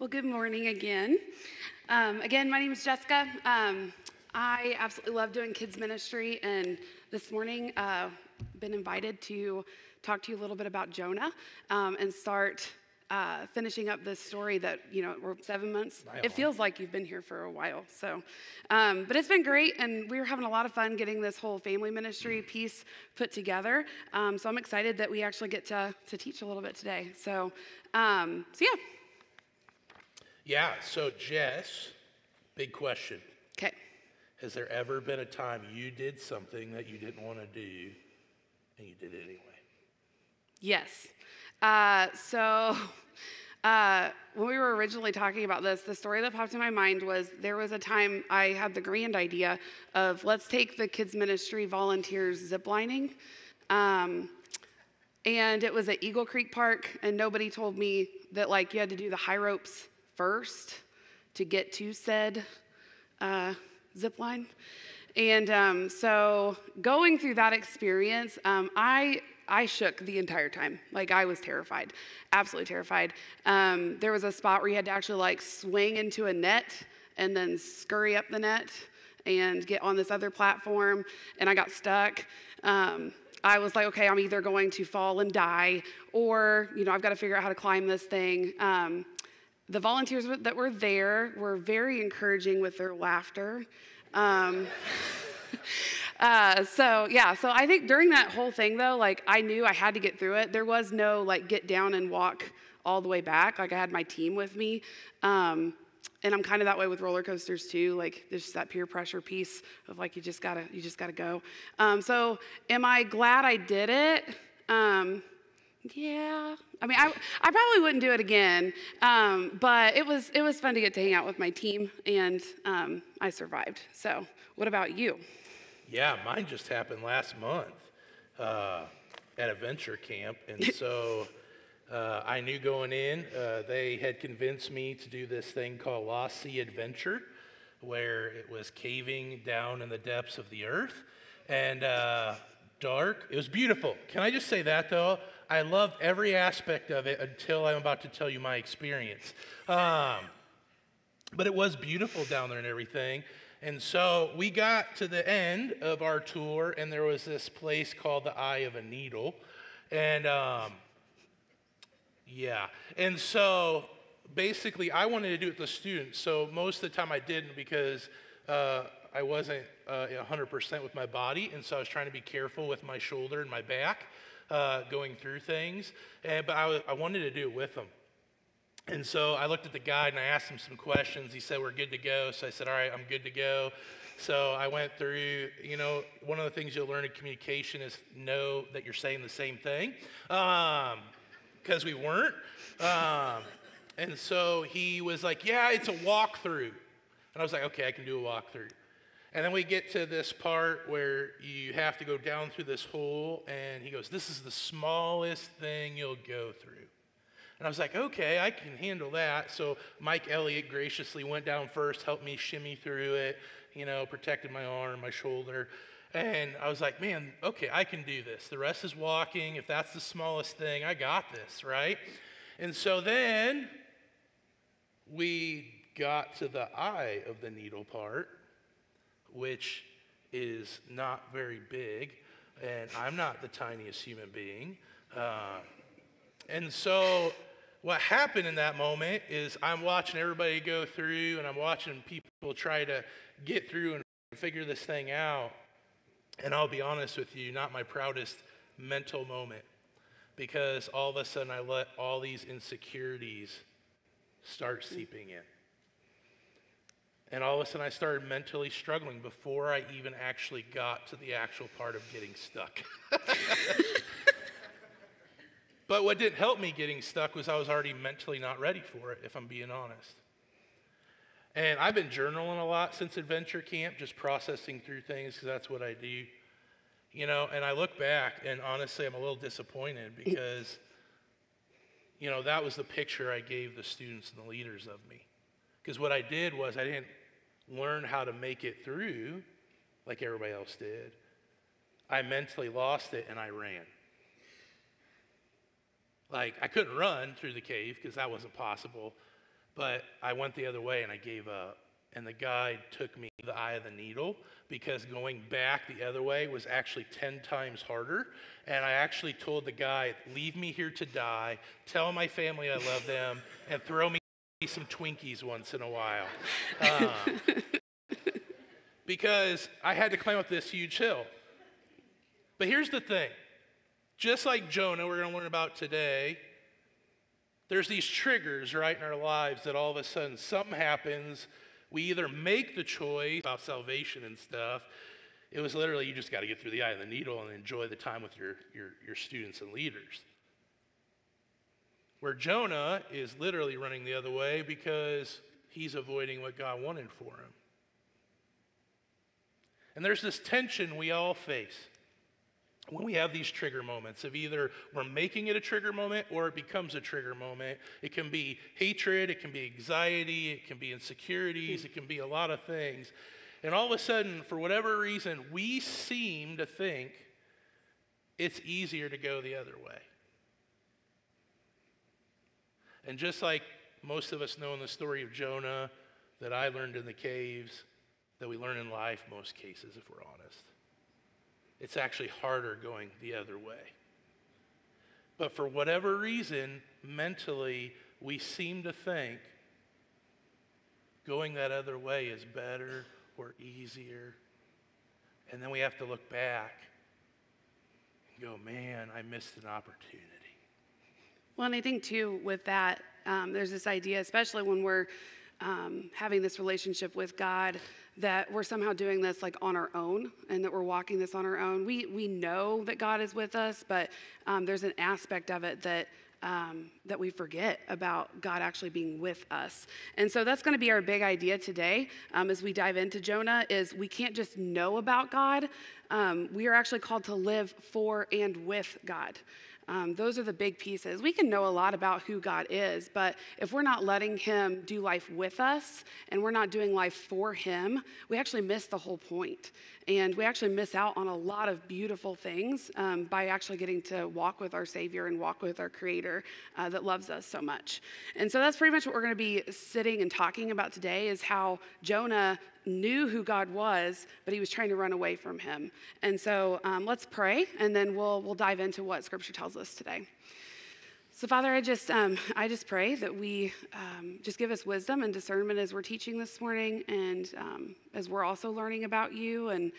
Well, good morning again. Um, again, my name is Jessica. Um, I absolutely love doing kids ministry, and this morning, uh, been invited to talk to you a little bit about Jonah um, and start uh, finishing up this story that you know we're seven months. It feels like you've been here for a while. So, um, but it's been great, and we were having a lot of fun getting this whole family ministry piece put together. Um, so I'm excited that we actually get to to teach a little bit today. So, um, so yeah. Yeah. So Jess, big question. Okay. Has there ever been a time you did something that you didn't want to do, and you did it anyway? Yes. Uh, so, uh, when we were originally talking about this, the story that popped in my mind was there was a time I had the grand idea of let's take the kids' ministry volunteers ziplining. Um, and it was at Eagle Creek Park, and nobody told me that like you had to do the high ropes first to get to said uh, zip line. And um, so going through that experience, um, I I shook the entire time. Like I was terrified, absolutely terrified. Um, there was a spot where you had to actually like swing into a net and then scurry up the net and get on this other platform, and I got stuck. Um, I was like, okay, I'm either going to fall and die, or you know, I've got to figure out how to climb this thing. Um, the volunteers that were there were very encouraging with their laughter. Um, uh, so yeah, so I think during that whole thing though, like I knew I had to get through it. There was no like get down and walk all the way back. Like I had my team with me. Um, and I'm kind of that way with roller coasters too. Like there's just that peer pressure piece of like you just gotta you just gotta go. Um, so am I glad I did it? Yeah. I mean, I, I probably wouldn't do it again, um, but it was it was fun to get to hang out with my team, and um, I survived. So, what about you? Yeah, mine just happened last month uh, at a venture camp, and so uh, I knew going in uh, they had convinced me to do this thing called Lost Sea Adventure, where it was caving down in the depths of the earth and uh, dark. It was beautiful. Can I just say that though? I loved every aspect of it until I'm about to tell you my experience. Um, but it was beautiful down there and everything. And so we got to the end of our tour, and there was this place called the Eye of a Needle. And um, yeah, and so basically, I wanted to do it with the students. So most of the time I didn't because uh, I wasn't uh, 100% with my body, and so I was trying to be careful with my shoulder and my back uh, going through things. And, but I, I wanted to do it with them. And so I looked at the guide and I asked him some questions. He said, We're good to go. So I said, All right, I'm good to go. So I went through, you know, one of the things you'll learn in communication is know that you're saying the same thing, because um, we weren't. Um, and so he was like, Yeah, it's a walkthrough. And I was like, Okay, I can do a walkthrough. And then we get to this part where you have to go down through this hole, and he goes, This is the smallest thing you'll go through. And I was like, okay, I can handle that. So Mike Elliott graciously went down first, helped me shimmy through it, you know, protected my arm, my shoulder. And I was like, man, okay, I can do this. The rest is walking. If that's the smallest thing, I got this, right? And so then we got to the eye of the needle part, which is not very big, and I'm not the tiniest human being. Uh, and so what happened in that moment is I'm watching everybody go through and I'm watching people try to get through and figure this thing out. And I'll be honest with you, not my proudest mental moment because all of a sudden I let all these insecurities start seeping in. And all of a sudden I started mentally struggling before I even actually got to the actual part of getting stuck. But what didn't help me getting stuck was I was already mentally not ready for it, if I'm being honest. And I've been journaling a lot since adventure camp, just processing through things because that's what I do. You know, and I look back and honestly, I'm a little disappointed because, you know, that was the picture I gave the students and the leaders of me. Because what I did was I didn't learn how to make it through like everybody else did. I mentally lost it and I ran. Like, I couldn't run through the cave because that wasn't possible. but I went the other way and I gave up. And the guide took me the eye of the needle because going back the other way was actually 10 times harder. And I actually told the guy, Leave me here to die, tell my family I love them, and throw me some Twinkies once in a while. Um, because I had to climb up this huge hill. But here's the thing just like Jonah, we're going to learn about today, there's these triggers, right, in our lives that all of a sudden something happens. We either make the choice about salvation and stuff. It was literally you just got to get through the eye of the needle and enjoy the time with your, your, your students and leaders. Where Jonah is literally running the other way because he's avoiding what God wanted for him. And there's this tension we all face when we have these trigger moments of either we're making it a trigger moment or it becomes a trigger moment. It can be hatred, it can be anxiety, it can be insecurities, it can be a lot of things. And all of a sudden, for whatever reason, we seem to think it's easier to go the other way. And just like most of us know in the story of Jonah, that I learned in the caves, that we learn in life, most cases, if we're honest. It's actually harder going the other way. But for whatever reason, mentally, we seem to think going that other way is better or easier. And then we have to look back and go, man, I missed an opportunity. Well, and I think too, with that, um, there's this idea, especially when we're um, having this relationship with God, that we're somehow doing this like on our own and that we're walking this on our own. We, we know that God is with us, but um, there's an aspect of it that um, that we forget about God actually being with us. And so that's going to be our big idea today um, as we dive into Jonah is we can't just know about God. Um, we are actually called to live for and with God. Um, those are the big pieces. We can know a lot about who God is, but if we're not letting Him do life with us and we're not doing life for Him, we actually miss the whole point. And we actually miss out on a lot of beautiful things um, by actually getting to walk with our Savior and walk with our Creator uh, that loves us so much. And so that's pretty much what we're going to be sitting and talking about today is how Jonah knew who God was, but he was trying to run away from him. And so um, let's pray, and then we'll, we'll dive into what Scripture tells us today. So, Father, I just, um, I just pray that we um, just give us wisdom and discernment as we're teaching this morning and um, as we're also learning about you. And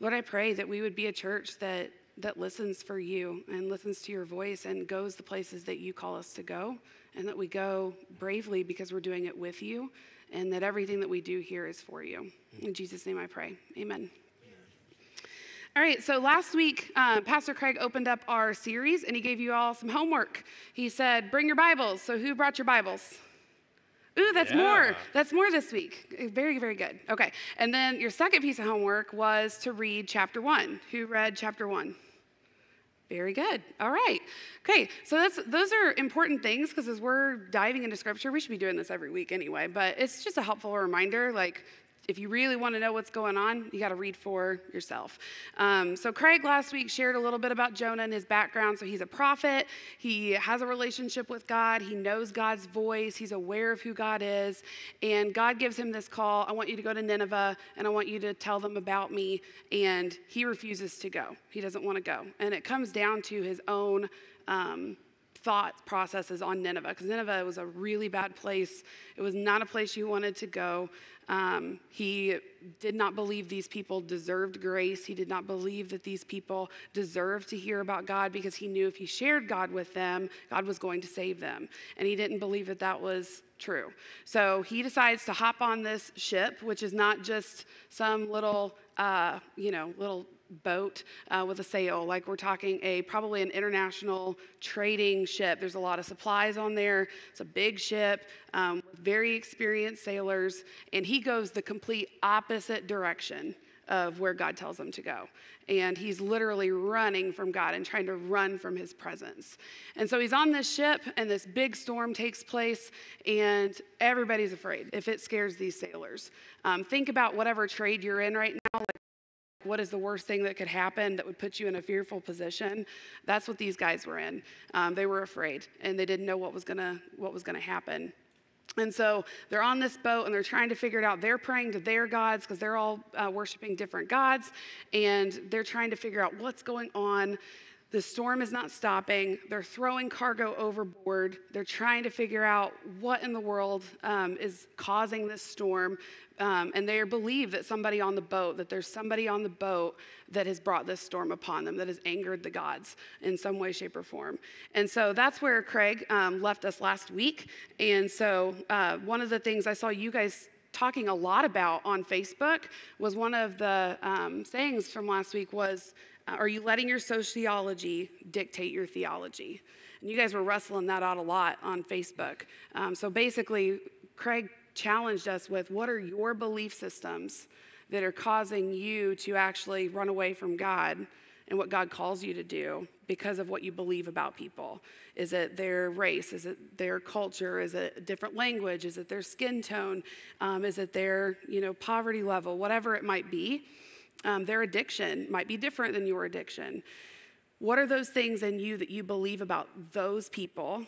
Lord, I pray that we would be a church that, that listens for you and listens to your voice and goes the places that you call us to go, and that we go bravely because we're doing it with you, and that everything that we do here is for you. In Jesus' name I pray. Amen. All right, so last week, uh, Pastor Craig opened up our series and he gave you all some homework. He said, Bring your Bibles. So, who brought your Bibles? Ooh, that's yeah. more. That's more this week. Very, very good. Okay. And then your second piece of homework was to read chapter one. Who read chapter one? Very good. All right. Okay. So that's those are important things because as we're diving into scripture, we should be doing this every week anyway. But it's just a helpful reminder. Like if you really want to know what's going on, you got to read for yourself. Um, so, Craig last week shared a little bit about Jonah and his background. So, he's a prophet, he has a relationship with God, he knows God's voice, he's aware of who God is. And God gives him this call I want you to go to Nineveh and I want you to tell them about me. And he refuses to go, he doesn't want to go. And it comes down to his own. Um, thought processes on Nineveh because Nineveh was a really bad place. It was not a place you wanted to go. Um, he did not believe these people deserved grace. He did not believe that these people deserved to hear about God because he knew if he shared God with them, God was going to save them. And he didn't believe that that was true. So he decides to hop on this ship, which is not just some little, uh, you know, little boat uh, with a sail. Like we're talking a probably an international trading ship. There's a lot of supplies on there. It's a big ship um, very experienced sailors, and he goes the complete opposite direction of where God tells him to go. And he's literally running from God and trying to run from his presence. And so he's on this ship, and this big storm takes place, and everybody's afraid if it scares these sailors. Um, think about whatever trade you're in right now. Like what is the worst thing that could happen that would put you in a fearful position? That's what these guys were in. Um, they were afraid, and they didn't know what was gonna what was gonna happen. And so they're on this boat and they're trying to figure it out. They're praying to their gods because they're all uh, worshiping different gods. And they're trying to figure out what's going on. The storm is not stopping. They're throwing cargo overboard. They're trying to figure out what in the world um, is causing this storm. Um, and they believe that somebody on the boat, that there's somebody on the boat that has brought this storm upon them, that has angered the gods in some way, shape, or form. And so that's where Craig um, left us last week. And so uh, one of the things I saw you guys talking a lot about on Facebook was one of the um, sayings from last week was, "Are you letting your sociology dictate your theology?" And you guys were wrestling that out a lot on Facebook. Um, so basically, Craig challenged us with what are your belief systems that are causing you to actually run away from God and what God calls you to do because of what you believe about people. Is it their race? Is it their culture? Is it a different language? Is it their skin tone? Um, is it their you know poverty level? Whatever it might be, um, their addiction might be different than your addiction. What are those things in you that you believe about those people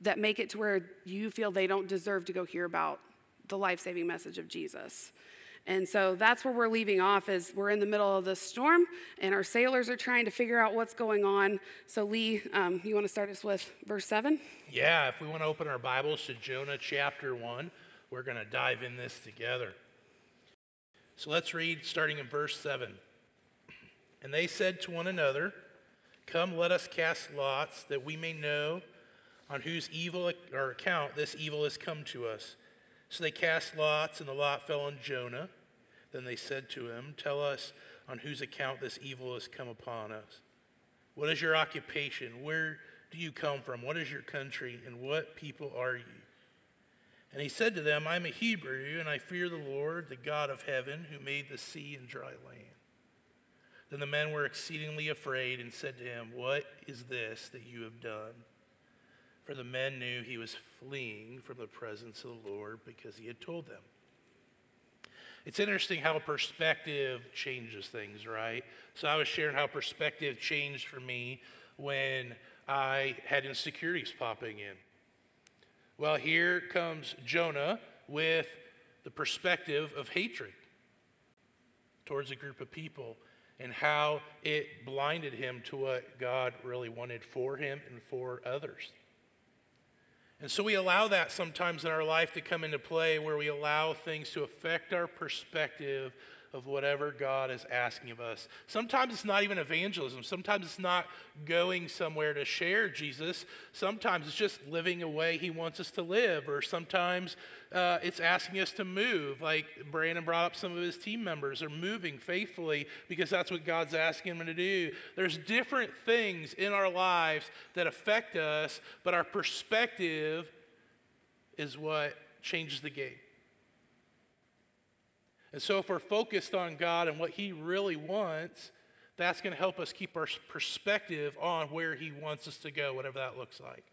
that make it to where you feel they don't deserve to go hear about the life-saving message of Jesus. And so that's where we're leaving off is we're in the middle of the storm and our sailors are trying to figure out what's going on. So Lee, um, you want to start us with verse 7? Yeah, if we want to open our Bibles to Jonah chapter 1, we're going to dive in this together. So let's read starting in verse 7. And they said to one another, Come, let us cast lots that we may know on whose evil or account this evil has come to us. So they cast lots, and the lot fell on Jonah. Then they said to him, Tell us on whose account this evil has come upon us. What is your occupation? Where do you come from? What is your country? And what people are you? And he said to them, I'm a Hebrew, and I fear the Lord, the God of heaven, who made the sea and dry land. Then the men were exceedingly afraid and said to him, What is this that you have done? For the men knew he was fleeing from the presence of the Lord because he had told them. It's interesting how perspective changes things, right? So I was sharing how perspective changed for me when I had insecurities popping in. Well, here comes Jonah with the perspective of hatred towards a group of people and how it blinded him to what God really wanted for him and for others. And so we allow that sometimes in our life to come into play where we allow things to affect our perspective of whatever God is asking of us. Sometimes it's not even evangelism. Sometimes it's not going somewhere to share Jesus. Sometimes it's just living a way He wants us to live. Or sometimes uh, it's asking us to move, like Brandon brought up some of his team members are moving faithfully because that's what God's asking them to do. There's different things in our lives that affect us, but our perspective is what changes the game. And so, if we're focused on God and what He really wants, that's going to help us keep our perspective on where He wants us to go, whatever that looks like.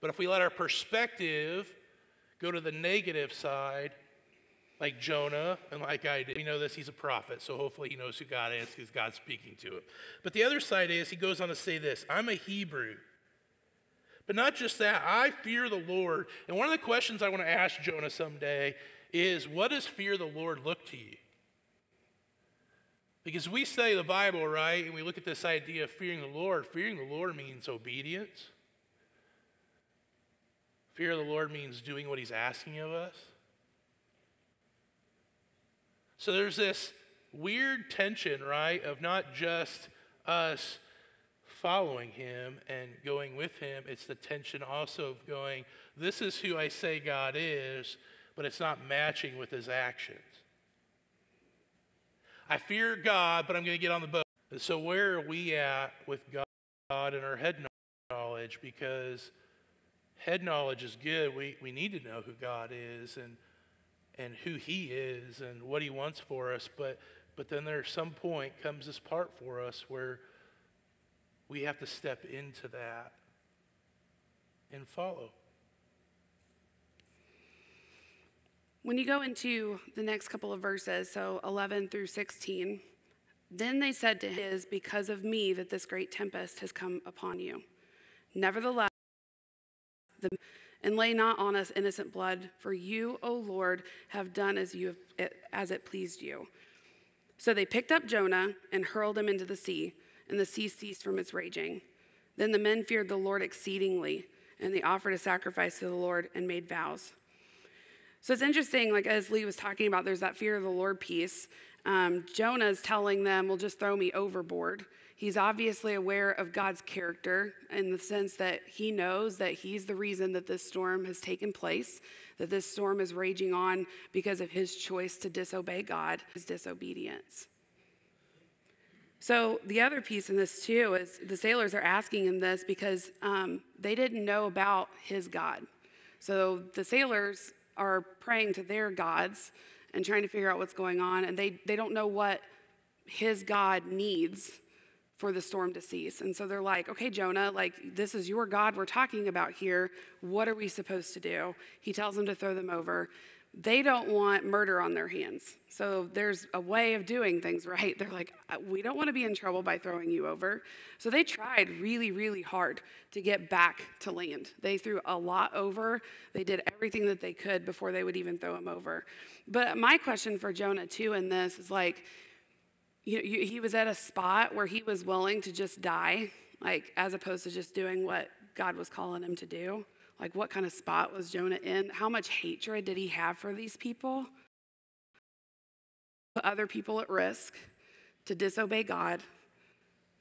But if we let our perspective go to the negative side, like Jonah and like I did, we know this, he's a prophet, so hopefully he knows who God is because God's speaking to him. But the other side is, he goes on to say this I'm a Hebrew. But not just that, I fear the Lord. And one of the questions I want to ask Jonah someday is what does fear the Lord look to you? Because we study the Bible, right, and we look at this idea of fearing the Lord. Fearing the Lord means obedience. Fear of the Lord means doing what He's asking of us. So there's this weird tension, right, of not just us following Him and going with Him, it's the tension also of going, this is who I say God is, but it's not matching with his actions. I fear God, but I'm going to get on the boat. So, where are we at with God and our head knowledge? Because head knowledge is good. We, we need to know who God is and, and who He is and what He wants for us. But, but then there's some point comes this part for us where we have to step into that and follow. When you go into the next couple of verses, so 11 through 16, then they said to him, his, Because of me that this great tempest has come upon you. Nevertheless, the, and lay not on us innocent blood, for you, O Lord, have done as you have, as it pleased you. So they picked up Jonah and hurled him into the sea, and the sea ceased from its raging. Then the men feared the Lord exceedingly, and they offered a sacrifice to the Lord and made vows. So it's interesting, like as Lee was talking about, there's that fear of the Lord piece. Um, Jonah's telling them, well, just throw me overboard. He's obviously aware of God's character in the sense that he knows that he's the reason that this storm has taken place, that this storm is raging on because of his choice to disobey God, his disobedience. So, the other piece in this too is the sailors are asking him this because um, they didn't know about his God. So, the sailors are praying to their gods and trying to figure out what's going on, and they, they don't know what his God needs for the storm to cease. And so they're like, okay, Jonah, like, this is your God we're talking about here. What are we supposed to do? He tells them to throw them over. They don't want murder on their hands. So there's a way of doing things right. They're like, uh, we don't want to be in trouble by throwing you over. So they tried really, really hard to get back to land. They threw a lot over. They did everything that they could before they would even throw him over. But my question for Jonah, too, in this is like, you, you, he was at a spot where he was willing to just die, like as opposed to just doing what God was calling him to do. Like, what kind of spot was Jonah in? How much hatred did he have for these people? Put other people at risk to disobey God,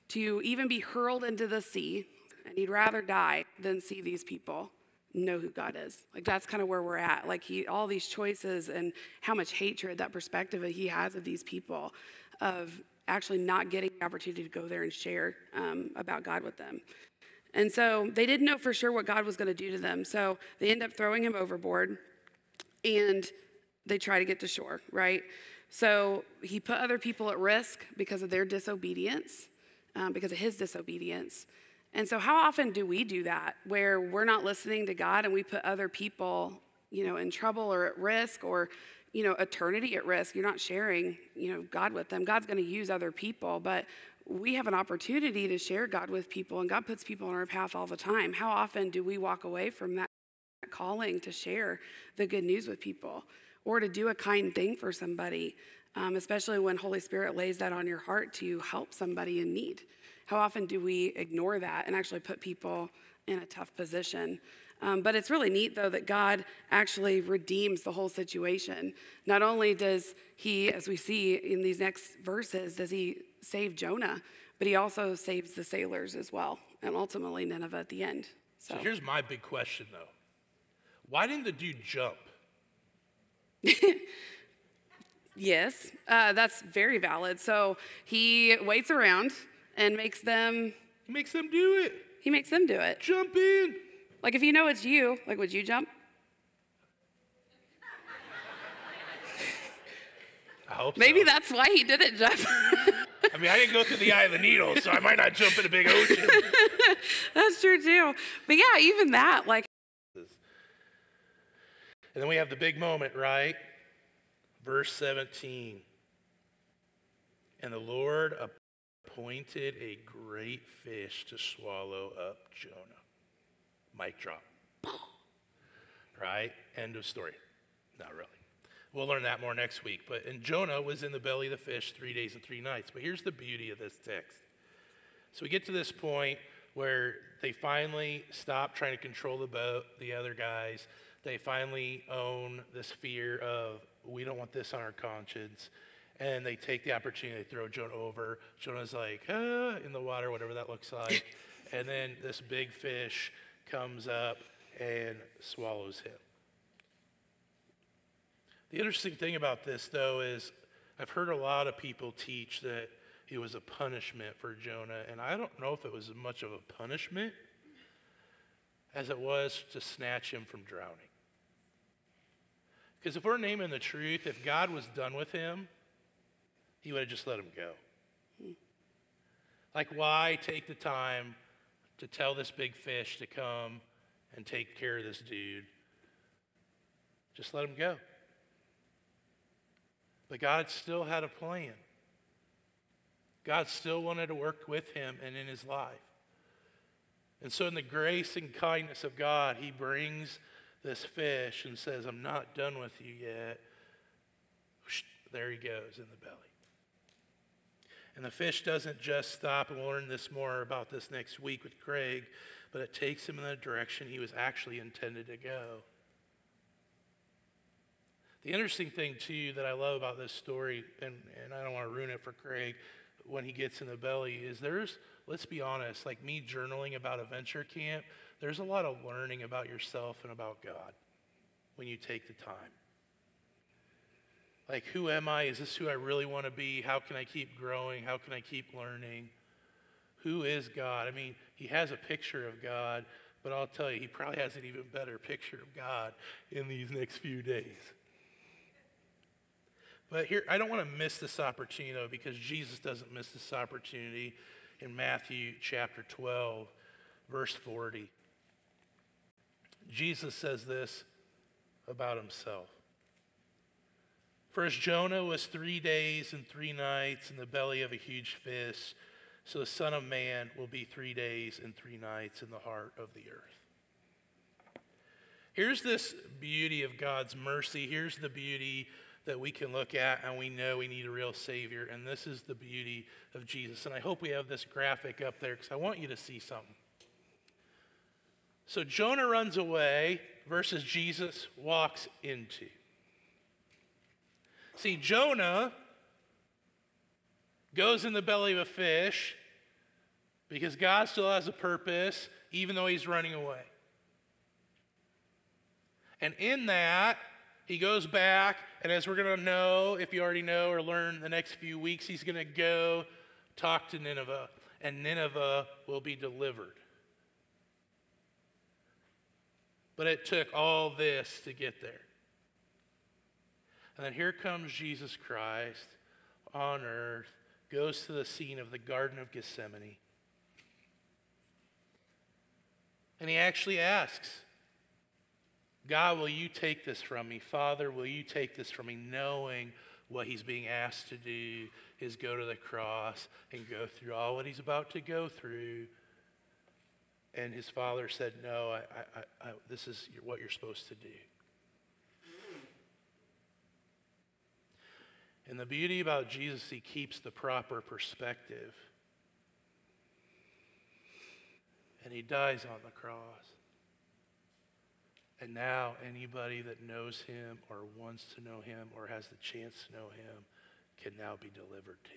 to even be hurled into the sea, and he'd rather die than see these people know who God is. Like that's kind of where we're at. Like he all these choices and how much hatred that perspective that he has of these people of actually not getting the opportunity to go there and share um, about God with them. And so they didn't know for sure what God was going to do to them. So they end up throwing him overboard and they try to get to shore, right? So he put other people at risk because of their disobedience, um, because of his disobedience. And so, how often do we do that where we're not listening to God and we put other people, you know, in trouble or at risk or you know, eternity at risk. You're not sharing, you know, God with them. God's going to use other people, but we have an opportunity to share God with people, and God puts people on our path all the time. How often do we walk away from that calling to share the good news with people or to do a kind thing for somebody, um, especially when Holy Spirit lays that on your heart to help somebody in need? How often do we ignore that and actually put people in a tough position? Um, but it's really neat, though, that God actually redeems the whole situation. Not only does he, as we see in these next verses, does he save Jonah, but he also saves the sailors as well, and ultimately Nineveh at the end. So, so here's my big question, though why didn't the dude jump? yes, uh, that's very valid. So he waits around and makes them. He makes them do it. He makes them do it. Jump in. Like if you know it's you, like would you jump? I hope so. Maybe so. that's why he didn't jump. I mean, I didn't go through the eye of the needle, so I might not jump in a big ocean. that's true too. But yeah, even that, like. And then we have the big moment, right? Verse 17. And the Lord appointed a great fish to swallow up Jonah. Mic drop. Right? End of story. Not really. We'll learn that more next week. But and Jonah was in the belly of the fish three days and three nights. But here's the beauty of this text. So we get to this point where they finally stop trying to control the boat, the other guys. They finally own this fear of we don't want this on our conscience. And they take the opportunity to throw Jonah over. Jonah's like, ah, in the water, whatever that looks like. and then this big fish comes up and swallows him. The interesting thing about this, though, is I've heard a lot of people teach that it was a punishment for Jonah, and I don't know if it was as much of a punishment as it was to snatch him from drowning. Because if we're naming the truth, if God was done with him, he would have just let him go. Like, why take the time to tell this big fish to come and take care of this dude. Just let him go. But God still had a plan. God still wanted to work with him and in his life. And so, in the grace and kindness of God, he brings this fish and says, I'm not done with you yet, there he goes in the belly. And the fish doesn't just stop, and we'll learn this more about this next week with Craig, but it takes him in the direction he was actually intended to go. The interesting thing, too, that I love about this story, and, and I don't want to ruin it for Craig when he gets in the belly, is there's, let's be honest, like me journaling about adventure camp, there's a lot of learning about yourself and about God when you take the time. Like, who am I? Is this who I really want to be? How can I keep growing? How can I keep learning? Who is God? I mean, he has a picture of God, but I'll tell you, he probably has an even better picture of God in these next few days. But here, I don't want to miss this opportunity, though, because Jesus doesn't miss this opportunity in Matthew chapter 12, verse 40. Jesus says this about himself. First, Jonah was three days and three nights in the belly of a huge fish. So the Son of Man will be three days and three nights in the heart of the earth. Here's this beauty of God's mercy. Here's the beauty that we can look at and we know we need a real Savior. And this is the beauty of Jesus. And I hope we have this graphic up there because I want you to see something. So Jonah runs away versus Jesus walks into. See, Jonah goes in the belly of a fish because God still has a purpose, even though he's running away. And in that, he goes back, and as we're going to know, if you already know or learn the next few weeks, he's going to go talk to Nineveh, and Nineveh will be delivered. But it took all this to get there. And then here comes Jesus Christ on earth, goes to the scene of the Garden of Gethsemane. And he actually asks, God, will you take this from me? Father, will you take this from me? Knowing what he's being asked to do is go to the cross and go through all what he's about to go through. And his father said, No, I, I, I, this is what you're supposed to do. And the beauty about Jesus, he keeps the proper perspective. And he dies on the cross. And now, anybody that knows him or wants to know him or has the chance to know him can now be delivered to.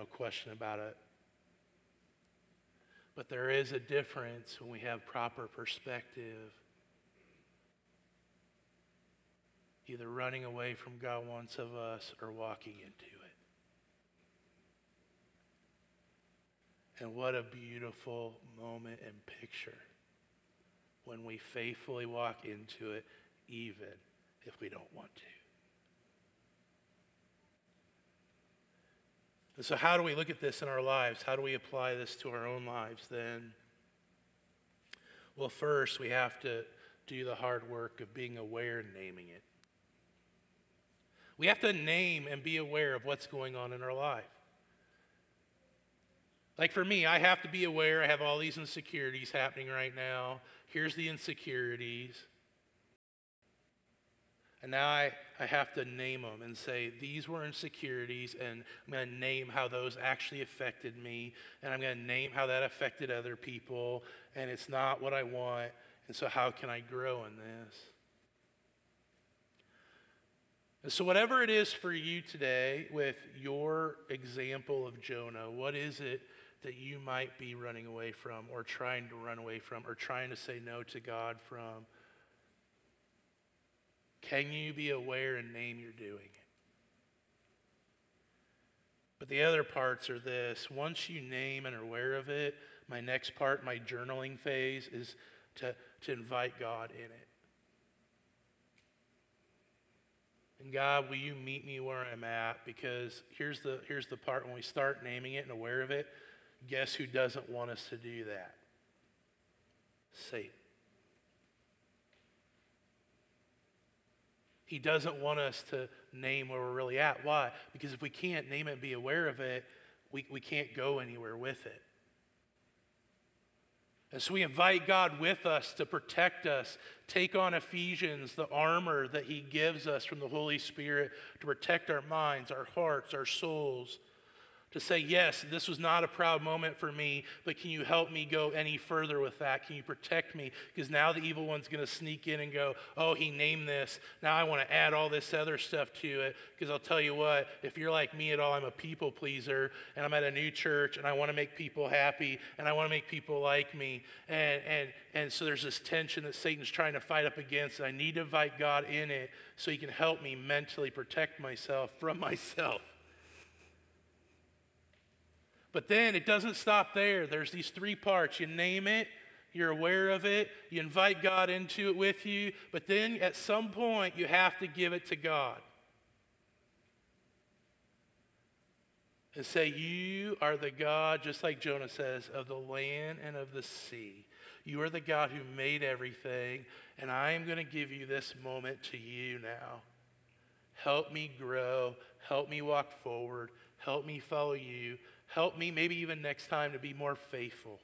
No question about it. But there is a difference when we have proper perspective either running away from God wants of us or walking into it. And what a beautiful moment and picture when we faithfully walk into it, even if we don't want to. And so, how do we look at this in our lives? How do we apply this to our own lives then? Well, first, we have to do the hard work of being aware and naming it. We have to name and be aware of what's going on in our life. Like for me, I have to be aware I have all these insecurities happening right now. Here's the insecurities. And now I, I have to name them and say, these were insecurities, and I'm going to name how those actually affected me, and I'm going to name how that affected other people, and it's not what I want, and so how can I grow in this? And so, whatever it is for you today with your example of Jonah, what is it that you might be running away from, or trying to run away from, or trying to say no to God from? Can you be aware and name you're doing it? But the other parts are this once you name and are aware of it, my next part, my journaling phase, is to, to invite God in it. And God, will you meet me where I'm at? Because here's the, here's the part when we start naming it and aware of it, guess who doesn't want us to do that? Satan. He doesn't want us to name where we're really at. Why? Because if we can't name it and be aware of it, we, we can't go anywhere with it. And so we invite God with us to protect us, take on Ephesians, the armor that He gives us from the Holy Spirit to protect our minds, our hearts, our souls to say, yes, this was not a proud moment for me, but can you help me go any further with that? Can you protect me? Because now the evil one's going to sneak in and go, oh, he named this. Now I want to add all this other stuff to it. Because I'll tell you what, if you're like me at all, I'm a people pleaser and I'm at a new church and I want to make people happy and I want to make people like me. And, and, and so there's this tension that Satan's trying to fight up against. And I need to invite God in it so he can help me mentally protect myself from myself. But then it doesn't stop there. There's these three parts. You name it, you're aware of it, you invite God into it with you, but then at some point you have to give it to God. And say, You are the God, just like Jonah says, of the land and of the sea. You are the God who made everything, and I am going to give you this moment to you now. Help me grow. Help me walk forward. Help me follow you. Help me, maybe even next time, to be more faithful.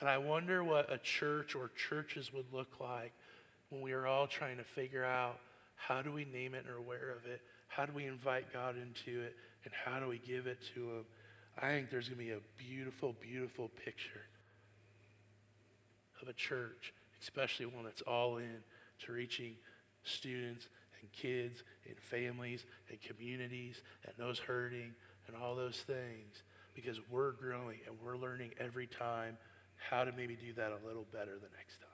And I wonder what a church or churches would look like when we are all trying to figure out how do we name it and are aware of it? How do we invite God into it? And how do we give it to Him? I think there's going to be a beautiful, beautiful picture of a church, especially one that's all in to reaching students and kids and families and communities and those hurting and all those things because we're growing and we're learning every time how to maybe do that a little better the next time.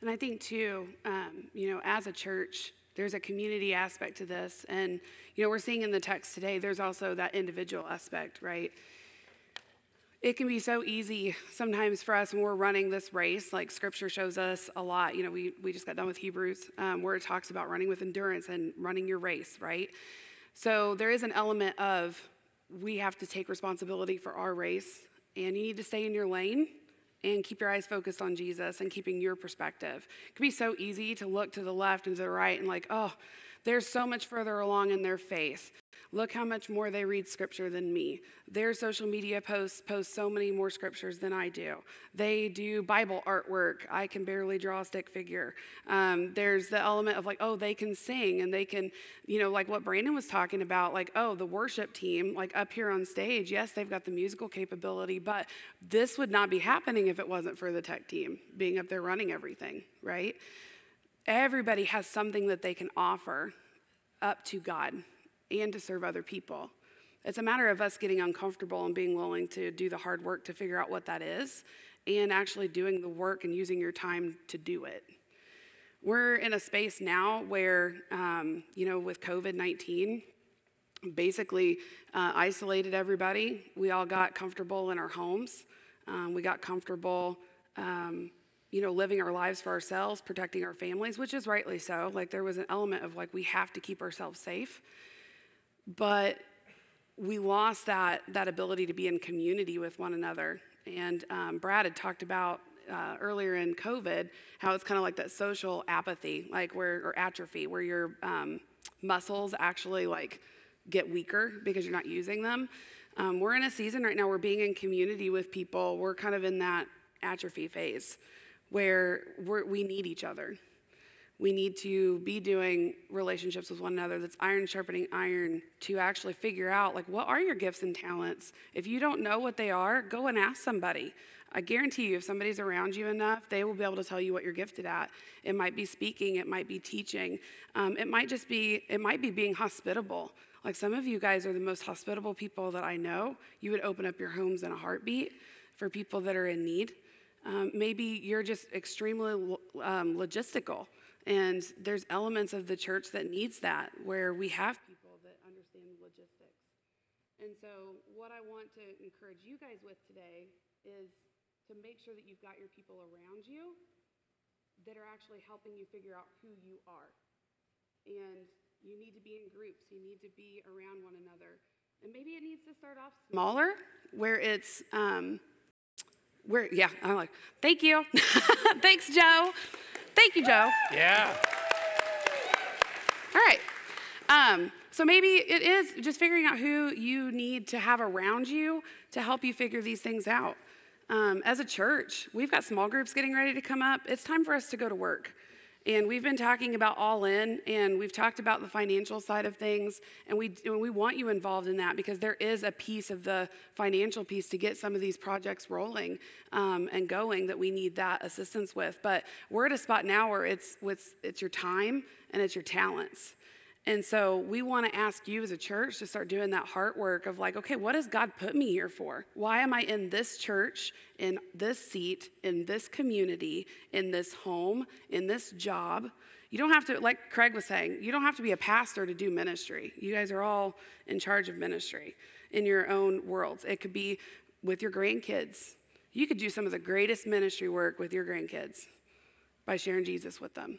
And I think, too, um, you know, as a church, there's a community aspect to this. And, you know, we're seeing in the text today, there's also that individual aspect, right? It can be so easy sometimes for us when we're running this race like scripture shows us a lot you know we, we just got done with hebrews um, where it talks about running with endurance and running your race right? So there is an element of we have to take responsibility for our race and you need to stay in your lane and keep your eyes focused on jesus and keeping your perspective. It can be so easy to look to the left and to the right and like oh they're so much further along in their faith Look how much more they read scripture than me. Their social media posts post so many more scriptures than I do. They do Bible artwork. I can barely draw a stick figure. Um, there's the element of like, oh, they can sing and they can, you know, like what Brandon was talking about, like, oh, the worship team, like up here on stage, yes, they've got the musical capability, but this would not be happening if it wasn't for the tech team being up there running everything, right? Everybody has something that they can offer up to God and to serve other people. It's a matter of us getting uncomfortable and being willing to do the hard work to figure out what that is and actually doing the work and using your time to do it. We're in a space now where, um, you know, with COVID 19, basically uh, isolated everybody. We all got comfortable in our homes. Um, we got comfortable, um, you know, living our lives for ourselves, protecting our families, which is rightly so. Like there was an element of like we have to keep ourselves safe. But we lost that, that ability to be in community with one another. And um, Brad had talked about uh, earlier in COVID how it's kind of like that social apathy, like where, or atrophy, where your um, muscles actually like get weaker because you're not using them. Um, we're in a season right now where being in community with people, we're kind of in that atrophy phase where we need each other. We need to be doing relationships with one another that's iron sharpening iron to actually figure out like what are your gifts and talents. If you don't know what they are, go and ask somebody. I guarantee you, if somebody's around you enough, they will be able to tell you what you're gifted at. It might be speaking, it might be teaching, um, it might just be, it might be being hospitable. Like some of you guys are the most hospitable people that I know. You would open up your homes in a heartbeat for people that are in need. Um, maybe you're just extremely um, logistical. And there's elements of the church that needs that, where we have people that understand the logistics. And so, what I want to encourage you guys with today is to make sure that you've got your people around you that are actually helping you figure out who you are. And you need to be in groups, you need to be around one another. And maybe it needs to start off smaller, where it's, um, where, yeah, I'm like, thank you. Thanks, Joe. Thank you, Joe. Yeah. All right. Um, so maybe it is just figuring out who you need to have around you to help you figure these things out. Um, as a church, we've got small groups getting ready to come up. It's time for us to go to work. And we've been talking about all in, and we've talked about the financial side of things, and we, and we want you involved in that because there is a piece of the financial piece to get some of these projects rolling um, and going that we need that assistance with. But we're at a spot now where it's, it's, it's your time and it's your talents. And so we want to ask you as a church to start doing that heart work of like, okay, what has God put me here for? Why am I in this church, in this seat, in this community, in this home, in this job? You don't have to, like Craig was saying, you don't have to be a pastor to do ministry. You guys are all in charge of ministry in your own worlds. It could be with your grandkids. You could do some of the greatest ministry work with your grandkids by sharing Jesus with them.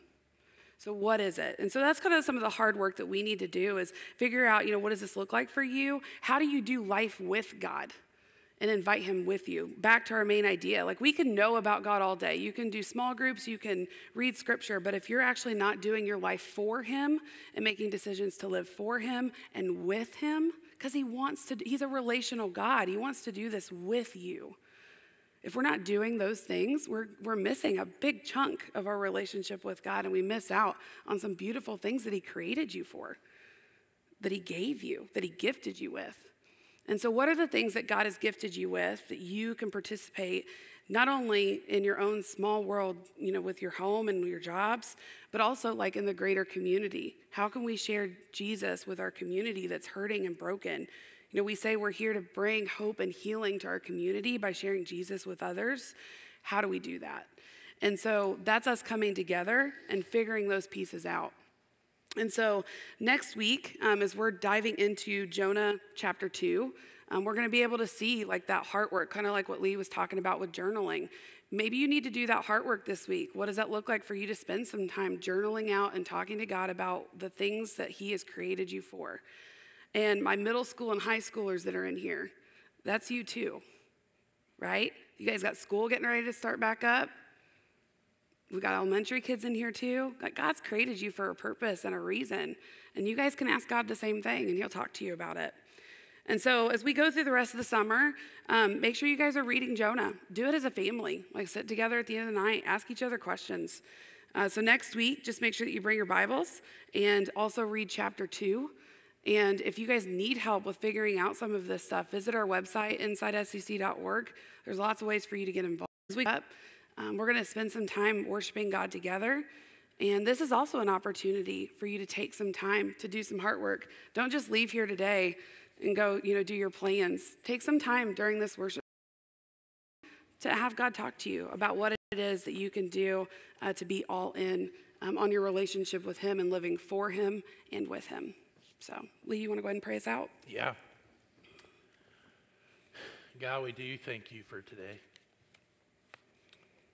So what is it? And so that's kind of some of the hard work that we need to do is figure out, you know, what does this look like for you? How do you do life with God? And invite him with you. Back to our main idea. Like we can know about God all day. You can do small groups, you can read scripture, but if you're actually not doing your life for him and making decisions to live for him and with him, because he wants to, he's a relational God. He wants to do this with you. If we're not doing those things, we're, we're missing a big chunk of our relationship with God, and we miss out on some beautiful things that He created you for, that He gave you, that He gifted you with. And so, what are the things that God has gifted you with that you can participate not only in your own small world, you know, with your home and your jobs, but also like in the greater community? How can we share Jesus with our community that's hurting and broken? You know, we say we're here to bring hope and healing to our community by sharing Jesus with others. How do we do that? And so that's us coming together and figuring those pieces out. And so next week, um, as we're diving into Jonah chapter 2, um, we're going to be able to see like that heart work, kind of like what Lee was talking about with journaling. Maybe you need to do that heart work this week. What does that look like for you to spend some time journaling out and talking to God about the things that He has created you for? And my middle school and high schoolers that are in here. That's you too, right? You guys got school getting ready to start back up. We got elementary kids in here too. God's created you for a purpose and a reason. And you guys can ask God the same thing, and He'll talk to you about it. And so, as we go through the rest of the summer, um, make sure you guys are reading Jonah. Do it as a family. Like, sit together at the end of the night, ask each other questions. Uh, so, next week, just make sure that you bring your Bibles and also read chapter two. And if you guys need help with figuring out some of this stuff, visit our website, insidescc.org. There's lots of ways for you to get involved. As we up, um, we're going to spend some time worshiping God together. And this is also an opportunity for you to take some time to do some heart work. Don't just leave here today and go, you know, do your plans. Take some time during this worship to have God talk to you about what it is that you can do uh, to be all in um, on your relationship with Him and living for Him and with Him. So, Lee, you want to go ahead and pray us out? Yeah. God, we do thank you for today.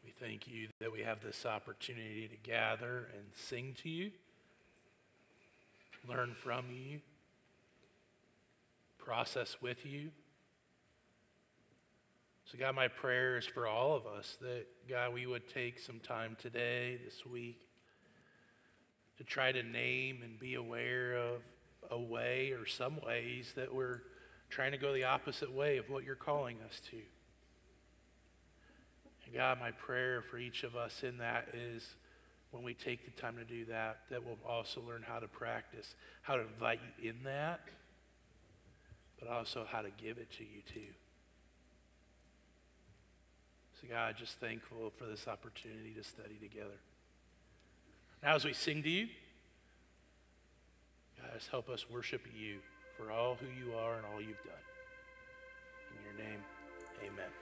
We thank you that we have this opportunity to gather and sing to you, learn from you, process with you. So, God, my prayer is for all of us that, God, we would take some time today, this week, to try to name and be aware of a way or some ways that we're trying to go the opposite way of what you're calling us to. And God, my prayer for each of us in that is when we take the time to do that, that we'll also learn how to practice, how to invite you in that, but also how to give it to you too. So, God, just thankful for this opportunity to study together. Now, as we sing to you, Guys, help us worship you for all who you are and all you've done. In your name, amen.